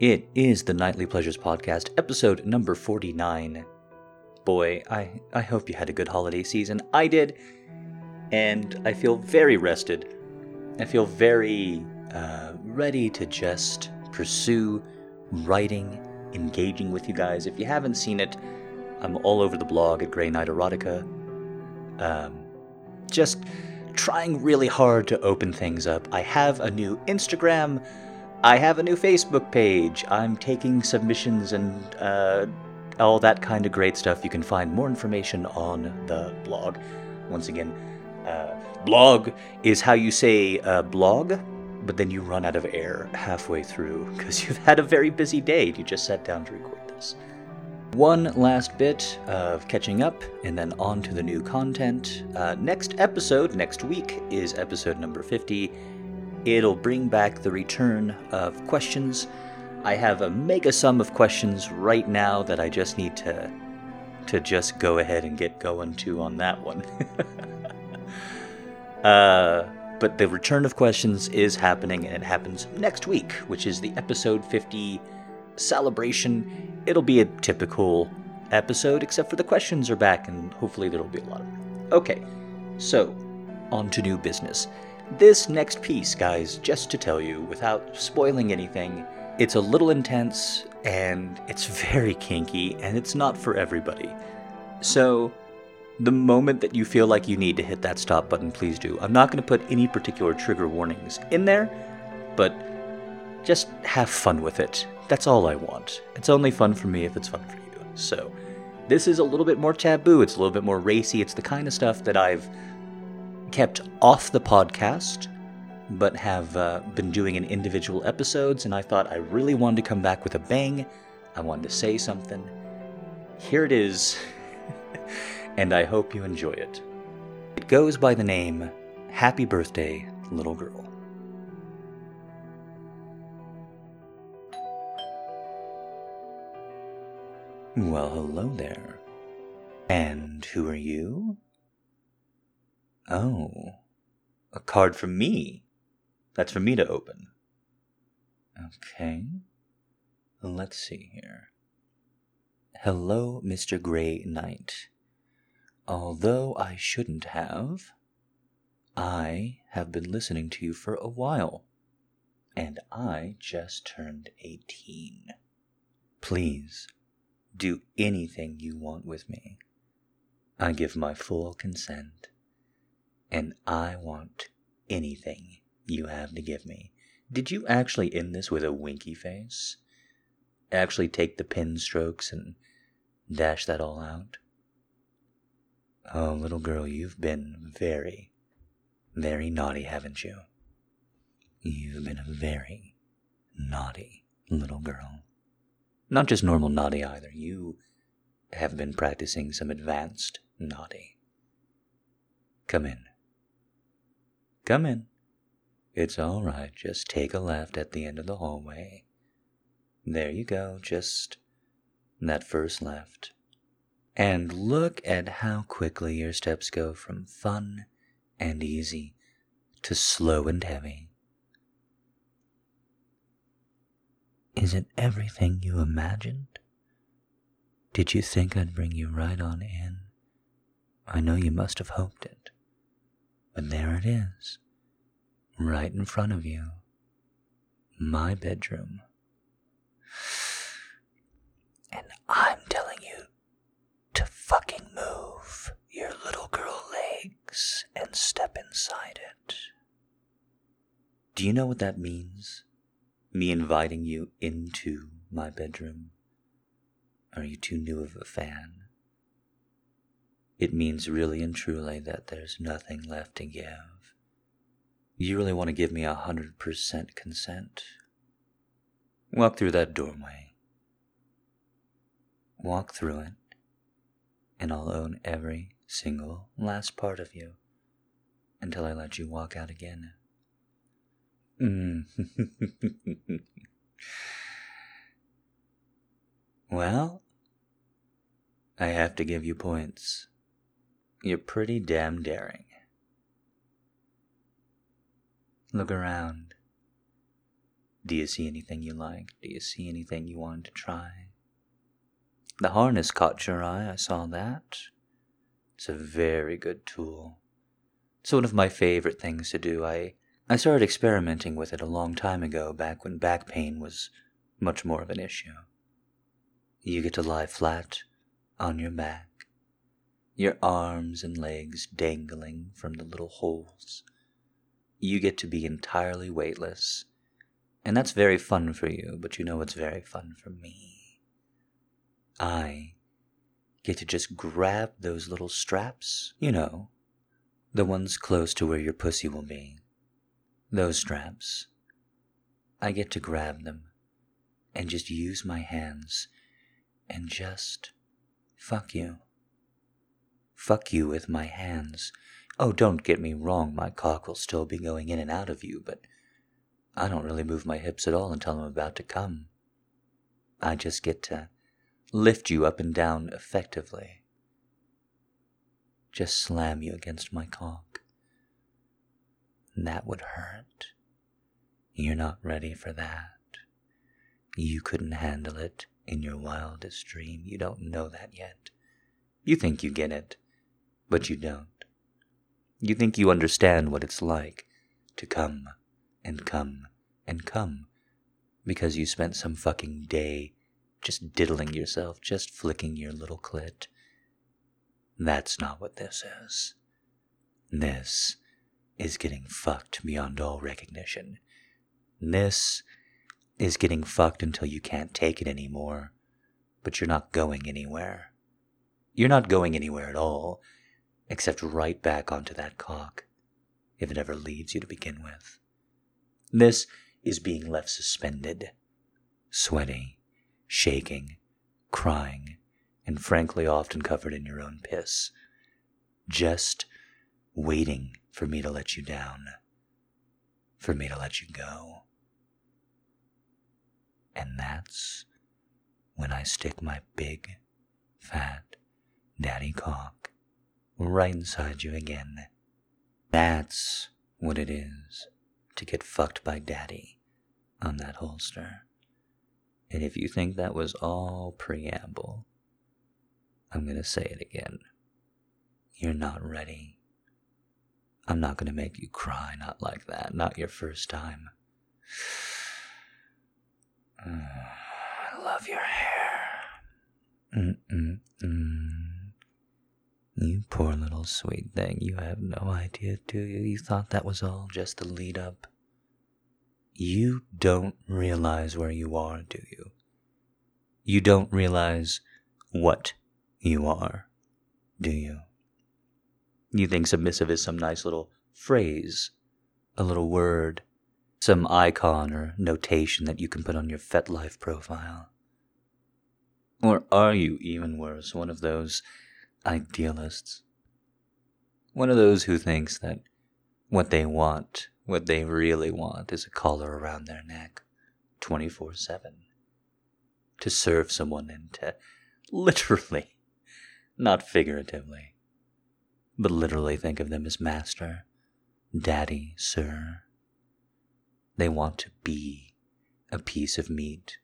It is the Nightly Pleasures Podcast, episode number 49. Boy, I, I hope you had a good holiday season. I did, and I feel very rested. I feel very uh, ready to just pursue writing, engaging with you guys. If you haven't seen it, I'm all over the blog at Grey Knight Erotica. Um, just trying really hard to open things up. I have a new Instagram I have a new Facebook page. I'm taking submissions and uh, all that kind of great stuff. You can find more information on the blog. Once again, uh, blog is how you say uh, blog, but then you run out of air halfway through because you've had a very busy day. You just sat down to record this. One last bit of catching up, and then on to the new content. Uh, next episode, next week, is episode number 50 It'll bring back the return of questions. I have a mega sum of questions right now that I just need to to just go ahead and get going to on that one. uh, but the return of questions is happening and it happens next week, which is the episode 50 celebration. It'll be a typical episode, except for the questions are back, and hopefully there'll be a lot of them. Okay, so on to new business. This next piece, guys, just to tell you, without spoiling anything, it's a little intense and it's very kinky and it's not for everybody. So, the moment that you feel like you need to hit that stop button, please do. I'm not going to put any particular trigger warnings in there, but just have fun with it. That's all I want. It's only fun for me if it's fun for you. So, this is a little bit more taboo, it's a little bit more racy, it's the kind of stuff that I've kept off the podcast, but have uh, been doing in individual episodes, and I thought I really wanted to come back with a bang. I wanted to say something. Here it is, and I hope you enjoy it. It goes by the name Happy Birthday, Little Girl. Well, hello there. And who are you? Oh, a card for me. That's for me to open. Okay. Let's see here. Hello, Mr. Grey Knight. Although I shouldn't have, I have been listening to you for a while, and I just turned 18. Please, do anything you want with me. I give my full consent and I want anything you have to give me. Did you actually end this with a winky face? Actually take the pen strokes and dash that all out? Oh, little girl, you've been very, very naughty, haven't you? You've been a very naughty little girl. Not just normal naughty either. You have been practicing some advanced naughty. Come in. Come in. It's all right. Just take a left at the end of the hallway. There you go. Just that first left. And look at how quickly your steps go from fun and easy to slow and heavy. Is it everything you imagined? Did you think I'd bring you right on in? I know you must have hoped it. But there it is, right in front of you. My bedroom. And I'm telling you to fucking move your little girl legs and step inside it. Do you know what that means? Me inviting you into my bedroom? Are you too new of a fan? It means really and truly that there's nothing left to give. You really want to give me a hundred percent consent? Walk through that doorway. Walk through it, and I'll own every single last part of you until I let you walk out again. Mm. well, I have to give you points. You're pretty damn daring. Look around. Do you see anything you like? Do you see anything you wanted to try? The harness caught your eye, I saw that. It's a very good tool. It's one of my favorite things to do. I, I started experimenting with it a long time ago, back when back pain was much more of an issue. You get to lie flat on your back, your arms and legs dangling from the little holes. You get to be entirely weightless, and that's very fun for you, but you know it's very fun for me. I get to just grab those little straps, you know, the ones close to where your pussy will be. Those straps. I get to grab them and just use my hands and just fuck you. Fuck you with my hands. Oh, don't get me wrong, my cock will still be going in and out of you, but I don't really move my hips at all until I'm about to come. I just get to lift you up and down effectively. Just slam you against my cock. That would hurt. You're not ready for that. You couldn't handle it in your wildest dream. You don't know that yet. You think you get it, but you don't. You think you understand what it's like to come and come and come because you spent some fucking day just diddling yourself, just flicking your little clit. That's not what this is. This is getting fucked beyond all recognition. This is getting fucked until you can't take it anymore, but you're not going anywhere. You're not going anywhere at all, except right back onto that cock, if it ever leaves you to begin with. This is being left suspended, sweaty, shaking, crying, and frankly often covered in your own piss, just waiting for me to let you down, for me to let you go. And that's when I stick my big, fat, daddy cock right inside you again. That's what it is to get fucked by daddy on that holster. And if you think that was all preamble, I'm to say it again. You're not ready. I'm not to make you cry, not like that, not your first time. I love your hair. Mm-mm-mm. You poor little sweet thing. You have no idea, do you? You thought that was all just a lead up. You don't realize where you are, do you? You don't realize what you are, do you? You think submissive is some nice little phrase, a little word some icon or notation that you can put on your FetLife profile? Or are you, even worse, one of those idealists? One of those who thinks that what they want, what they really want, is a collar around their neck 24 7. To serve someone and to literally, not figuratively, but literally think of them as master, daddy, sir, they want to be a piece of meat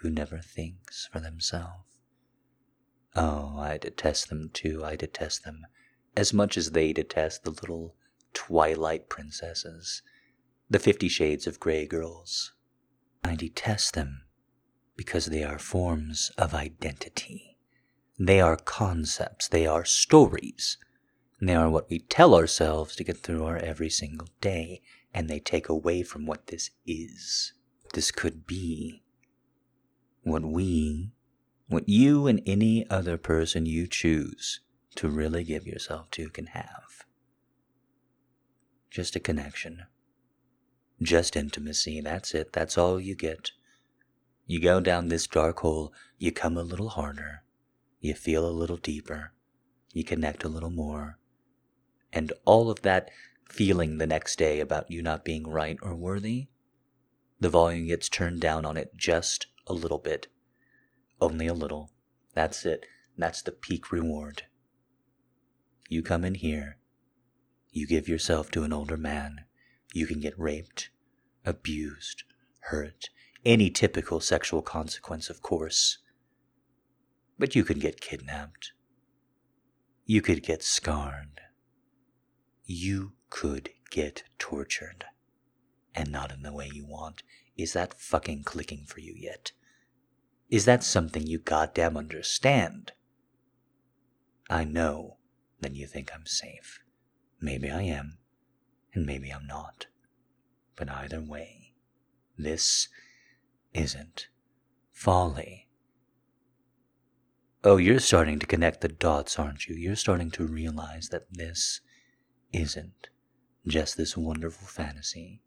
who never thinks for themselves. Oh, I detest them too. I detest them as much as they detest the little twilight princesses, the Fifty Shades of Grey girls. I detest them because they are forms of identity. They are concepts, they are stories. They are what we tell ourselves to get through our every single day and they take away from what this is. This could be what we, what you and any other person you choose to really give yourself to can have. Just a connection. Just intimacy. That's it. That's all you get. You go down this dark hole, you come a little harder, you feel a little deeper, you connect a little more. And all of that feeling the next day about you not being right or worthy, the volume gets turned down on it just a little bit. Only a little. That's it. That's the peak reward. You come in here, you give yourself to an older man, you can get raped, abused, hurt, any typical sexual consequence, of course. But you could get kidnapped. You could get scarred. You could get tortured. And not in the way you want. Is that fucking clicking for you yet? Is that something you goddamn understand? I know that you think I'm safe. Maybe I am, and maybe I'm not. But either way, this isn't folly. Oh, you're starting to connect the dots, aren't you? You're starting to realize that this isn't just this wonderful fantasy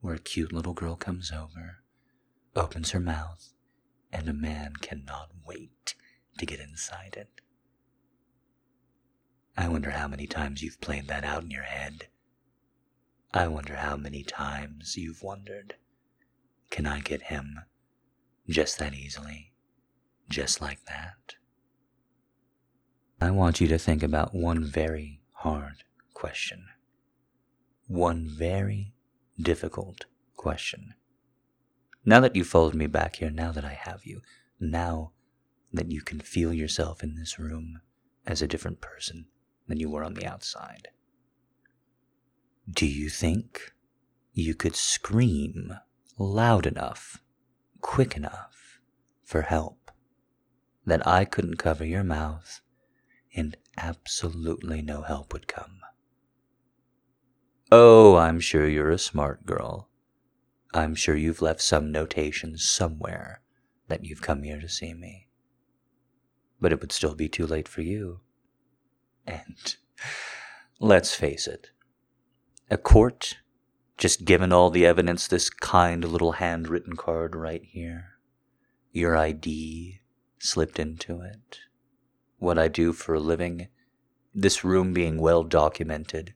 where a cute little girl comes over, opens her mouth, and a man cannot wait to get inside it. I wonder how many times you've played that out in your head. I wonder how many times you've wondered, can I get him just that easily, just like that? I want you to think about one very hard question. One very difficult question. Now that you've followed me back here, now that I have you, now that you can feel yourself in this room as a different person than you were on the outside, do you think you could scream loud enough, quick enough for help that I couldn't cover your mouth and absolutely no help would come? Oh, I'm sure you're a smart girl. I'm sure you've left some notation somewhere that you've come here to see me. But it would still be too late for you. And let's face it, a court just given all the evidence this kind little handwritten card right here, your ID slipped into it, what I do for a living, this room being well documented,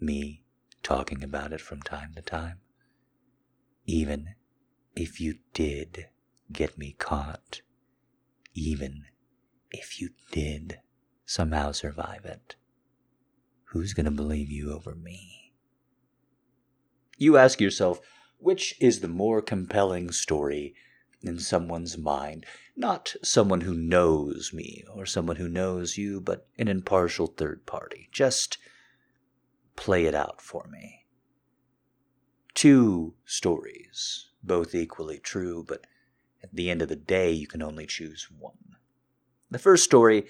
me talking about it from time to time. Even if you did get me caught, even if you did somehow survive it, who's going to believe you over me? You ask yourself, which is the more compelling story in someone's mind? Not someone who knows me or someone who knows you, but an impartial third party. Just play it out for me. Two stories, both equally true, but at the end of the day, you can only choose one. The first story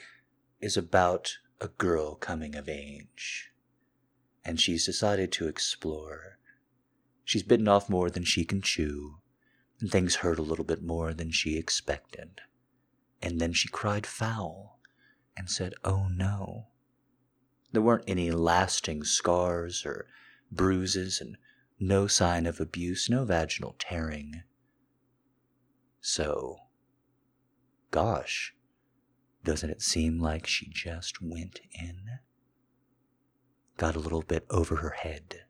is about a girl coming of age, and she's decided to explore. She's bitten off more than she can chew, and things hurt a little bit more than she expected. And then she cried foul and said, Oh no. There weren't any lasting scars or bruises, and no sign of abuse, no vaginal tearing. So, gosh, doesn't it seem like she just went in? Got a little bit over her head.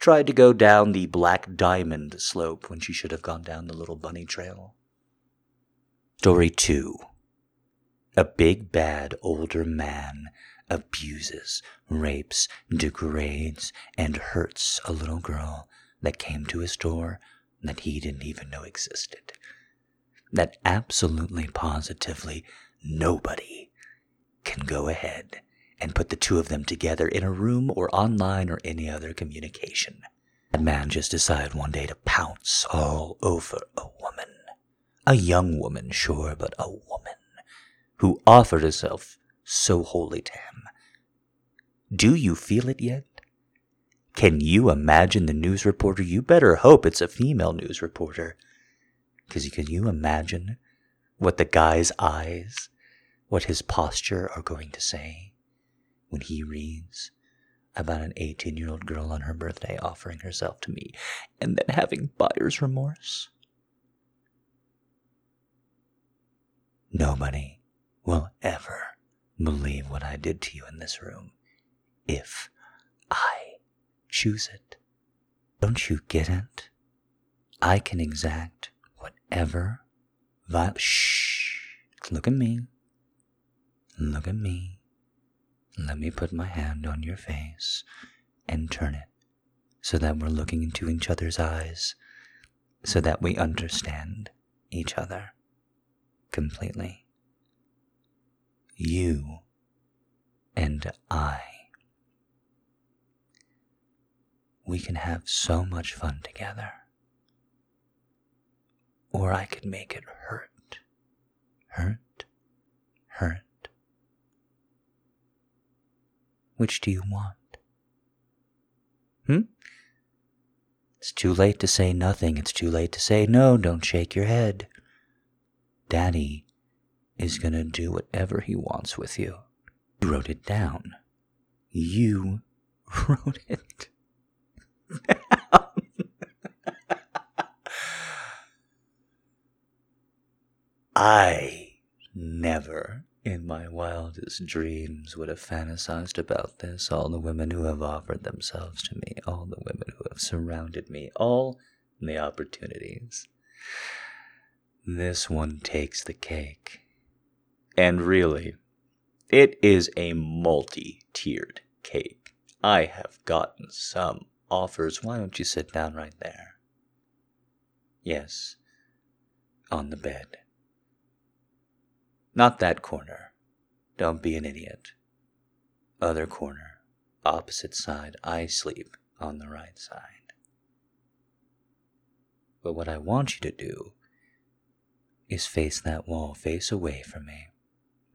Tried to go down the black diamond slope when she should have gone down the little bunny trail. Story 2 a big bad older man abuses, rapes, degrades, and hurts a little girl that came to his door that he didn't even know existed. That absolutely positively nobody can go ahead and put the two of them together in a room or online or any other communication. That man just decided one day to pounce all over a woman. A young woman, sure, but a woman who offered herself so wholly to him. Do you feel it yet? Can you imagine the news reporter? You better hope it's a female news reporter. Because can you imagine what the guy's eyes, what his posture are going to say when he reads about an 18 year old girl on her birthday offering herself to me and then having buyer's remorse? Nobody will ever believe what I did to you in this room if I choose it. Don't you get it? I can exact whatever viol- Shh. Look at me. Look at me. Let me put my hand on your face and turn it so that we're looking into each other's eyes, so that we understand each other completely. You and I. We can have so much fun together. Or I could make it hurt, hurt, hurt. Which do you want? Hmm? It's too late to say nothing. It's too late to say no. Don't shake your head. Daddy is going to do whatever he wants with you. You wrote it down. You wrote it. I never in my wildest dreams would have fantasized about this. All the women who have offered themselves to me, all the women who have surrounded me, all the opportunities. This one takes the cake. And really, it is a multi tiered cake. I have gotten some offers. Why don't you sit down right there? Yes, on the bed. Not that corner. Don't be an idiot. Other corner. Opposite side. I sleep on the right side. But what I want you to do is face that wall, face away from me.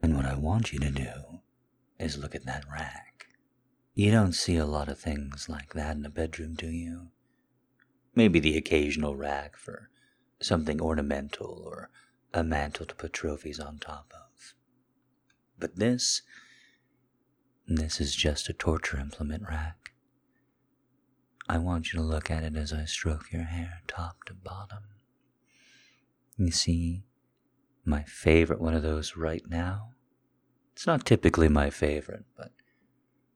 And what I want you to do is look at that rack. You don't see a lot of things like that in a bedroom, do you? Maybe the occasional rack for something ornamental or a mantle to put trophies on top of. But this, this is just a torture implement rack. I want you to look at it as I stroke your hair top to bottom. You see, my favorite one of those right now? It's not typically my favorite, but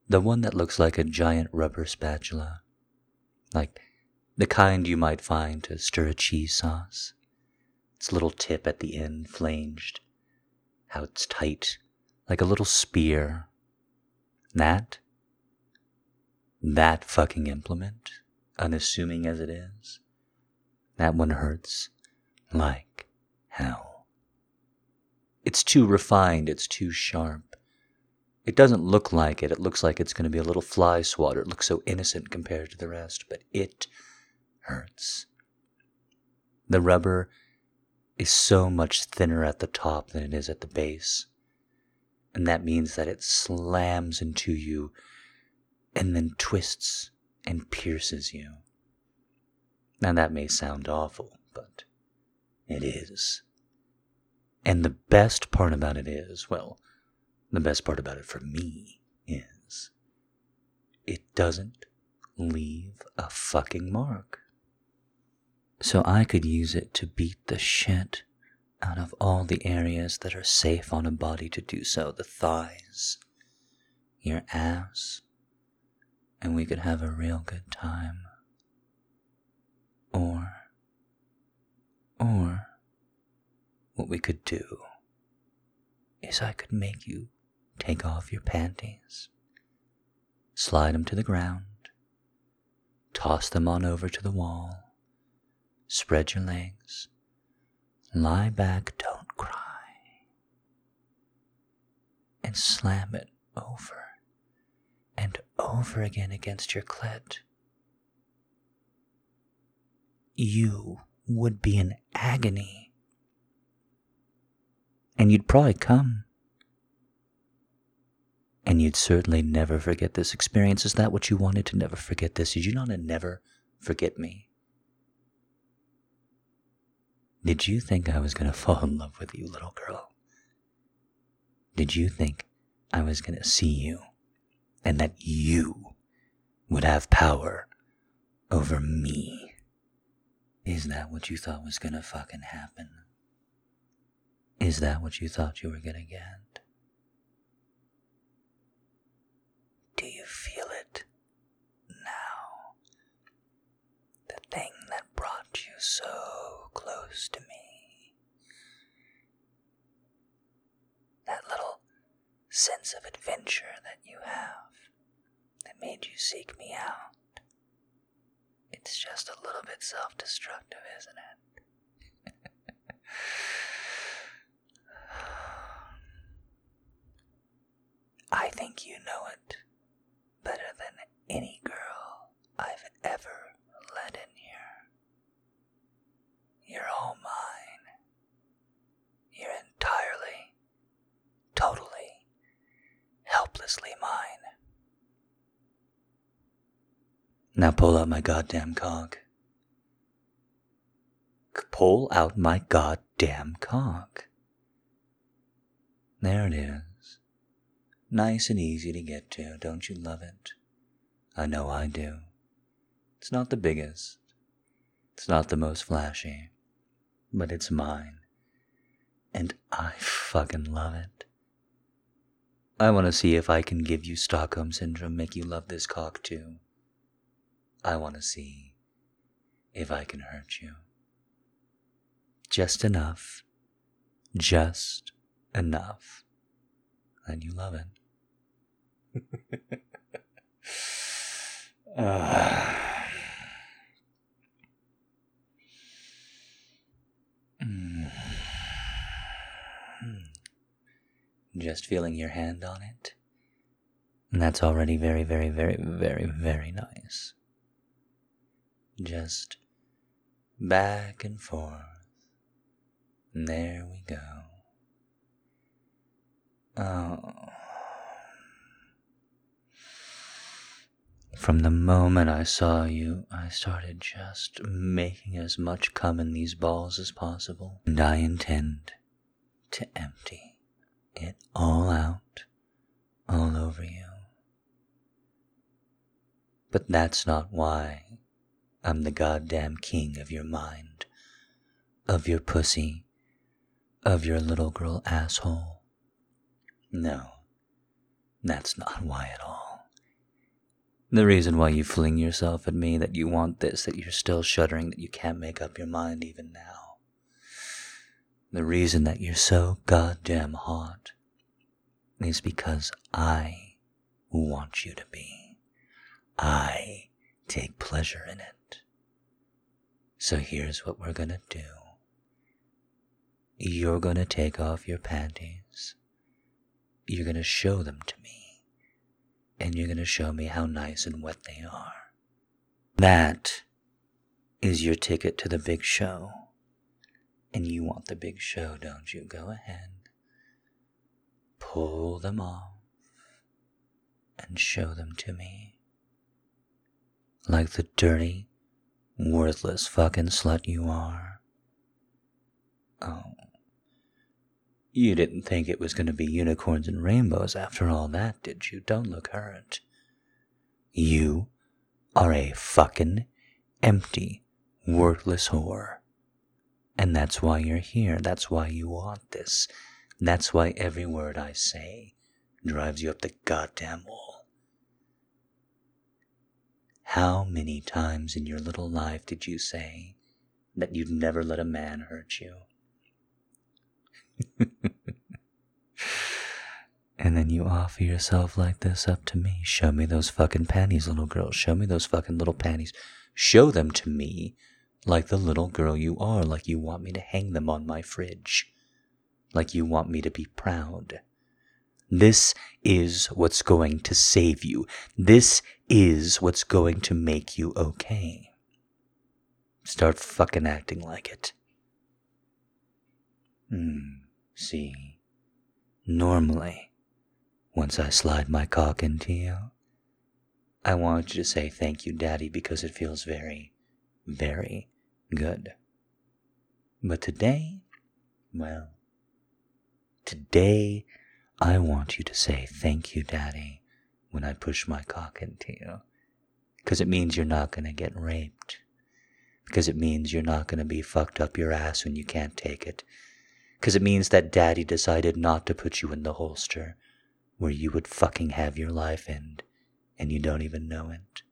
the one that looks like a giant rubber spatula. Like the kind you might find to stir a cheese sauce its little tip at the end flanged, how it's tight, like a little spear. That, that fucking implement, unassuming as it is, that one hurts like hell. It's too refined, it's too sharp. It doesn't look like it. It looks like it's going to be a little fly swatter. It looks so innocent compared to the rest, but it hurts. The rubber is so much thinner at the top than it is at the base. And that means that it slams into you and then twists and pierces you. Now, that may sound awful, but it is. And the best part about it is, well, the best part about it for me is, it doesn't leave a fucking mark so I could use it to beat the shit out of all the areas that are safe on a body to do so the thighs, your ass, and we could have a real good time. Or, or, what we could do is I could make you take off your panties, slide them to the ground, toss them on over to the wall, Spread your legs. Lie back, don't cry. And slam it over and over again against your clit. You would be in agony. And you'd probably come. And you'd certainly never forget this experience. Is that what you wanted to never forget this? Did you not to never forget me? Did you think I was going to fall in love with you, little girl? Did you think I was going to see you and that you would have power over me? Is that what you thought was going to fucking happen? Is that what you thought you were going to get? Do you feel it now? The thing that brought you so close to me. That little sense of adventure that you have that made you seek me out. It's just a little bit self destructive, isn't it? I think you know it better than any girl I've ever let in. You're all mine. You're entirely, totally, helplessly mine. Now pull out my goddamn cock. Pull out my goddamn cock. There it is. Nice and easy to get to, don't you love it? I know I do. It's not the biggest. It's not the most flashy. But it's mine. And I fucking love it. I want to see if I can give you Stockholm Syndrome, make you love this cock too. I want to see if I can hurt you. Just enough. Just enough. And you love it. uh. Just feeling your hand on it. And that's already very, very, very, very, very nice just back and forth. And there we go. Oh. From the moment I saw you, I started just making as much cum in these balls as possible. And I intend to empty it all out, all over you. But that's not why I'm the goddamn king of your mind, of your pussy, of your little girl asshole. No, that's not why at all. The reason why you fling yourself at me, that you want this, that you're still shuddering, that you can't make up your mind even now. The reason that you're so goddamn hot is because I want you to be. I take pleasure in it. So here's what we're gonna do. You're gonna take off your panties. You're gonna show them to me. And you're gonna show me how nice and wet they are. That is your ticket to the big show. And you want the big show, don't you? Go ahead. Pull them off and show them to me. Like the dirty, Worthless fucking slut you are. Oh. You didn't think it was going to be unicorns and rainbows after all that, did you? Don't look hurt. You are a fucking empty, worthless whore. And that's why you're here. That's why you want this. That's why every word I say drives you up the goddamn wall. How many times in your little life did you say that you'd never let a man hurt you? and then you offer yourself like this up to me. Show me those fucking panties, little girl. Show me those fucking little panties. Show them to me like the little girl you are, like you want me to hang them on my fridge, like you want me to be proud. This is what's going to save you. This is what's going to make you okay. Start fucking acting like it. Hmm, see. Normally, once I slide my cock into you, I want you to say thank you, Daddy, because it feels very, very good. But today, well, today I want you to say, Thank you, Daddy, when I push my cock into you. Because it means you're not going to get raped. Because it means you're not going to be fucked up your ass when you can't take it. Because it means that Daddy decided not to put you in the holster where you would fucking have your life end and you don't even know it.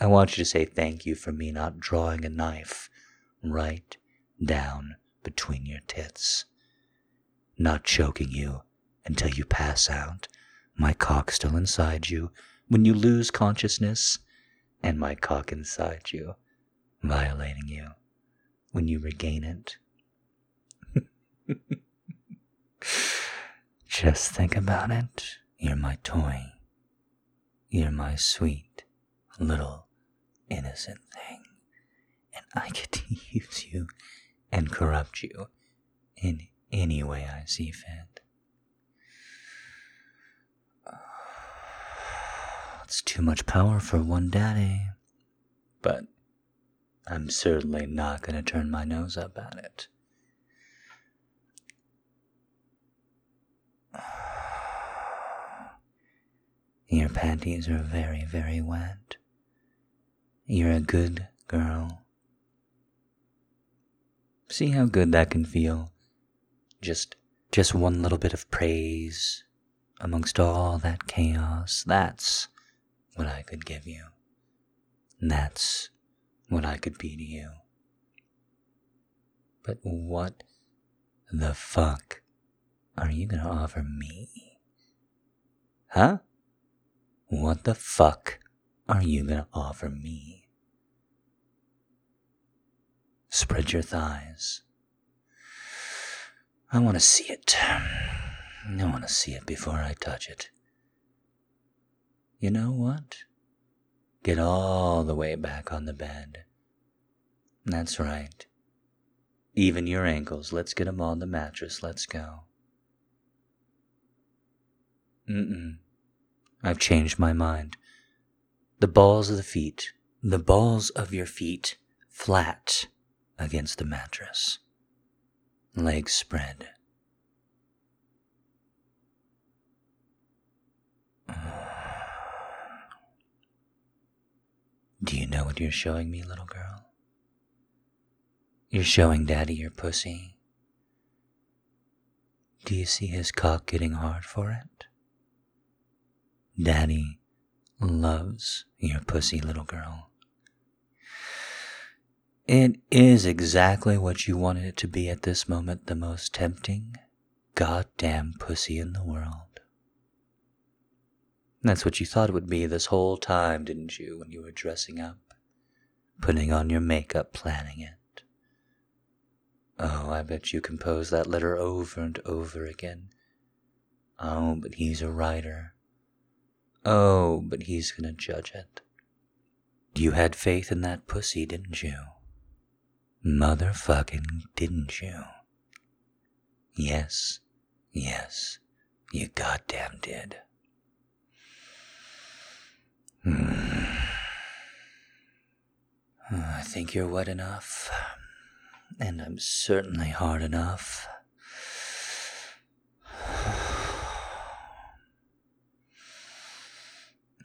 I want you to say thank you for me not drawing a knife right down between your tits, not choking you until you pass out, my cock still inside you, when you lose consciousness, and my cock inside you, violating you when you regain it. Just think about it. You're my toy. You're my sweet little innocent thing. And I get to use you and corrupt you in any way I see fit. It's too much power for one daddy. But I'm certainly not going to turn my nose up at it. Your panties are very, very wet. You're a good girl. See how good that can feel? Just just one little bit of praise amongst all that chaos. That's what I could give you. That's what I could be to you. But what the fuck are you gonna offer me? Huh? What the fuck are you gonna offer me? Spread your thighs. I want to see it. I want to see it before I touch it. You know what? Get all the way back on the bed. That's right. Even your ankles. Let's get 'em on the mattress. Let's go. Mm-mm. I've changed my mind. The balls of the feet, the balls of your feet, flat against the mattress. Legs spread. Do you know what you're showing me, little girl? You're showing Daddy your pussy. Do you see his cock getting hard for it? Daddy loves your pussy, little girl. It is exactly what you wanted it to be at this moment the most tempting, goddamn pussy in the world. That's what you thought it would be this whole time, didn't you, when you were dressing up, putting on your makeup, planning it? Oh, I bet you composed that letter over and over again. Oh, but he's a writer. Oh, but he's gonna judge it. You had faith in that pussy, didn't you? Motherfucking didn't you? Yes, yes, you goddamn did. Hmm. I think you're wet enough, and I'm certainly hard enough.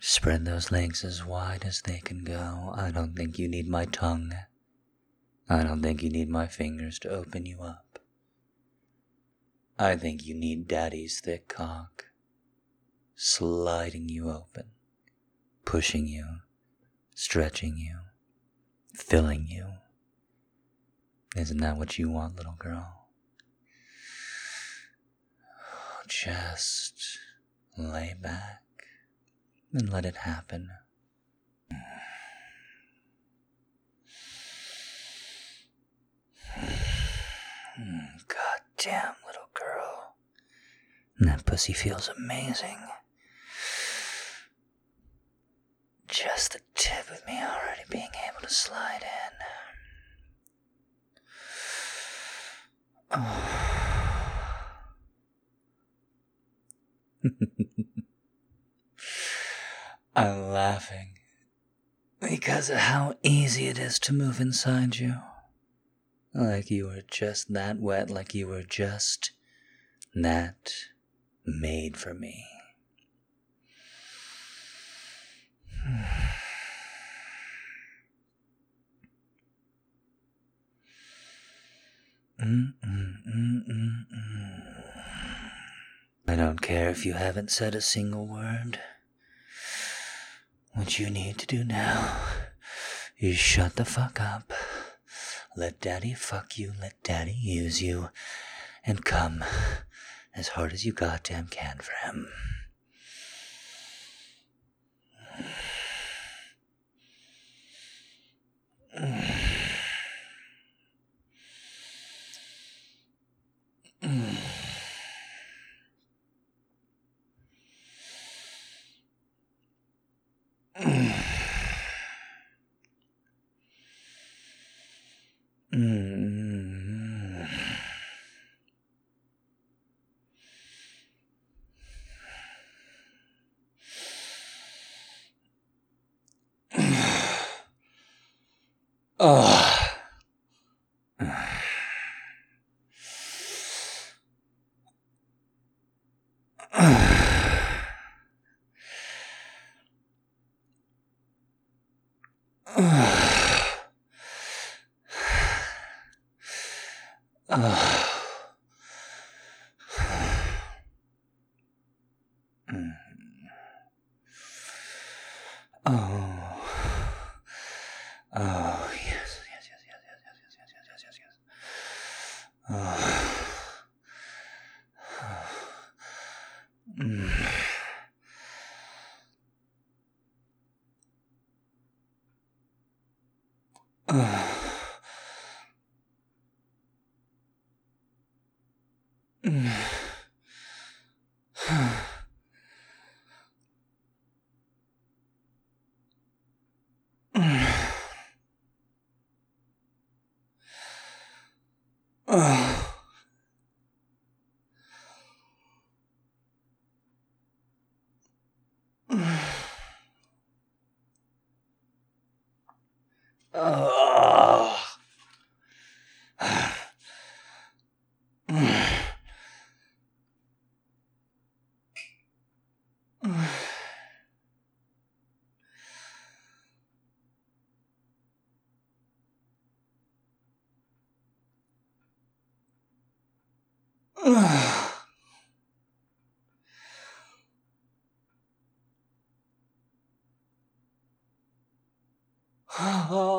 Spread those legs as wide as they can go. I don't think you need my tongue. I don't think you need my fingers to open you up. I think you need Daddy's thick cock, sliding you open, pushing you, stretching you, filling you. Isn't that what you want, little girl? Just lay back and let it happen. God damn, little girl. That pussy feels amazing. Just the tip of me already being able to slide in. I'm laughing because of how easy it is to move inside you. Like you were just that wet, like you were just that made for me. Mm, mm, mm, I don't care if you haven't said a single word. What you need to do now is shut the fuck up. Let daddy fuck you, let daddy use you, and come as hard as you goddamn can for him. Ugh. Ugh. oh.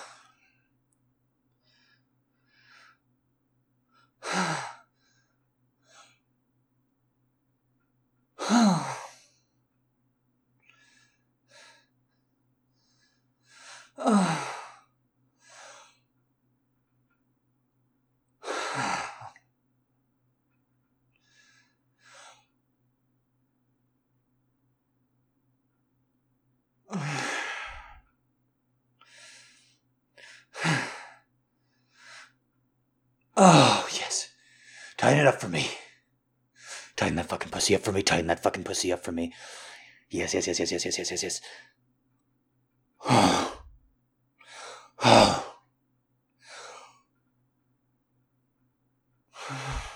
Oh, yes. Tighten it up for me. Tighten that fucking pussy up for me. Tighten that fucking pussy up for me. Yes, yes, yes, yes, yes, yes, yes, yes, yes. Oh. Oh. Ah.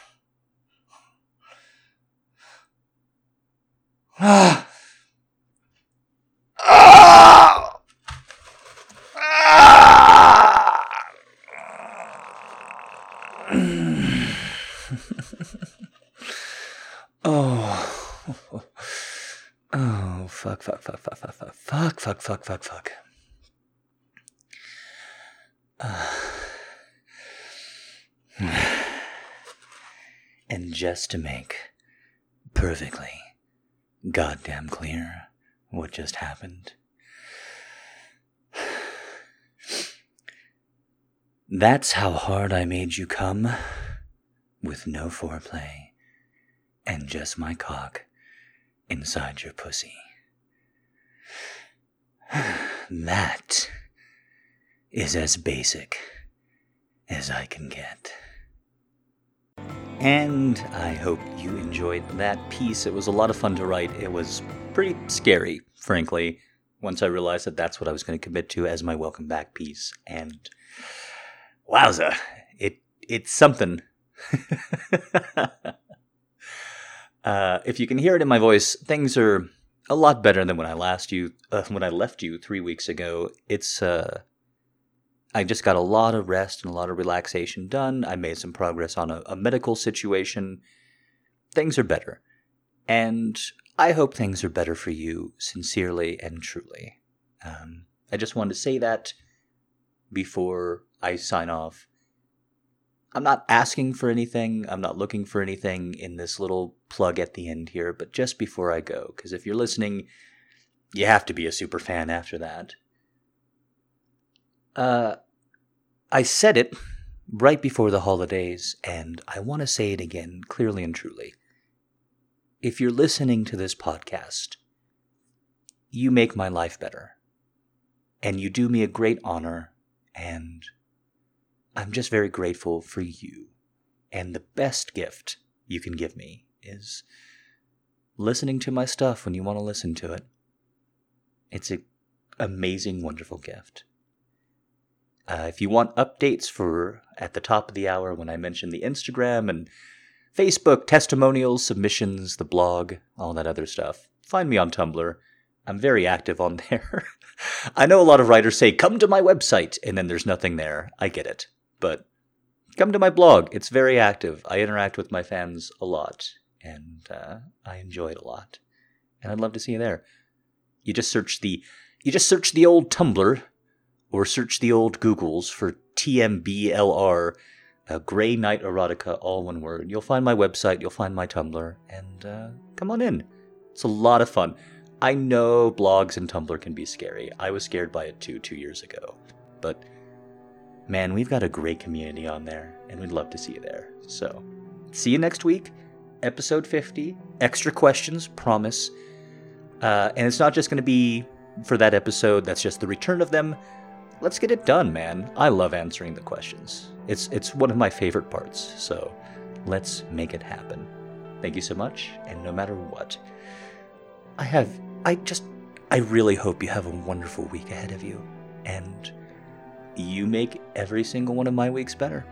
Ah. oh. Oh, fuck, fuck, fuck, fuck, fuck, fuck, fuck, fuck, fuck. And just to make perfectly goddamn clear what just happened. That's how hard I made you come with no foreplay and just my cock inside your pussy. That is as basic as I can get. And I hope you enjoyed that piece. It was a lot of fun to write. It was pretty scary, frankly, once I realized that that's what I was going to commit to as my welcome back piece. And wowza, it it's something. uh, if you can hear it in my voice, things are a lot better than when I last you uh, when I left you three weeks ago. It's uh, I just got a lot of rest and a lot of relaxation done. I made some progress on a, a medical situation. Things are better, and I hope things are better for you, sincerely and truly. Um, I just wanted to say that before I sign off. I'm not asking for anything. I'm not looking for anything in this little plug at the end here, but just before I go, because if you're listening, you have to be a super fan after that. Uh, I said it right before the holidays, and I want to say it again clearly and truly. If you're listening to this podcast, you make my life better. And you do me a great honor, and I'm just very grateful for you. And the best gift you can give me is listening to my stuff when you want to listen to it. It's an amazing, wonderful gift. Uh, if you want updates for at the top of the hour when I mention the Instagram and Facebook, testimonials, submissions, the blog, all that other stuff, find me on Tumblr. I'm very active on there. I know a lot of writers say, come to my website, and then there's nothing there. I get it. But come to my blog. It's very active. I interact with my fans a lot, and uh, I enjoy it a lot. And I'd love to see you there. You just search the you just search the old Tumblr or search the old Googles for TMBLR, uh, Grey Knight Erotica, all one word. You'll find my website, you'll find my Tumblr, and uh, come on in. It's a lot of fun. I know blogs and Tumblr can be scary. I was scared by it too two years ago. But man, we've got a great community on there, and we'd love to see you there. So, see you next week, episode 50. Extra questions, promise. Uh, and it's not just going to be for that episode, that's just the return of them. Let's get it done, man. I love answering the questions. It's it's one of my favorite parts. So, let's make it happen. Thank you so much, and no matter what, I have I just I really hope you have a wonderful week ahead of you and you make every single one of my weeks better.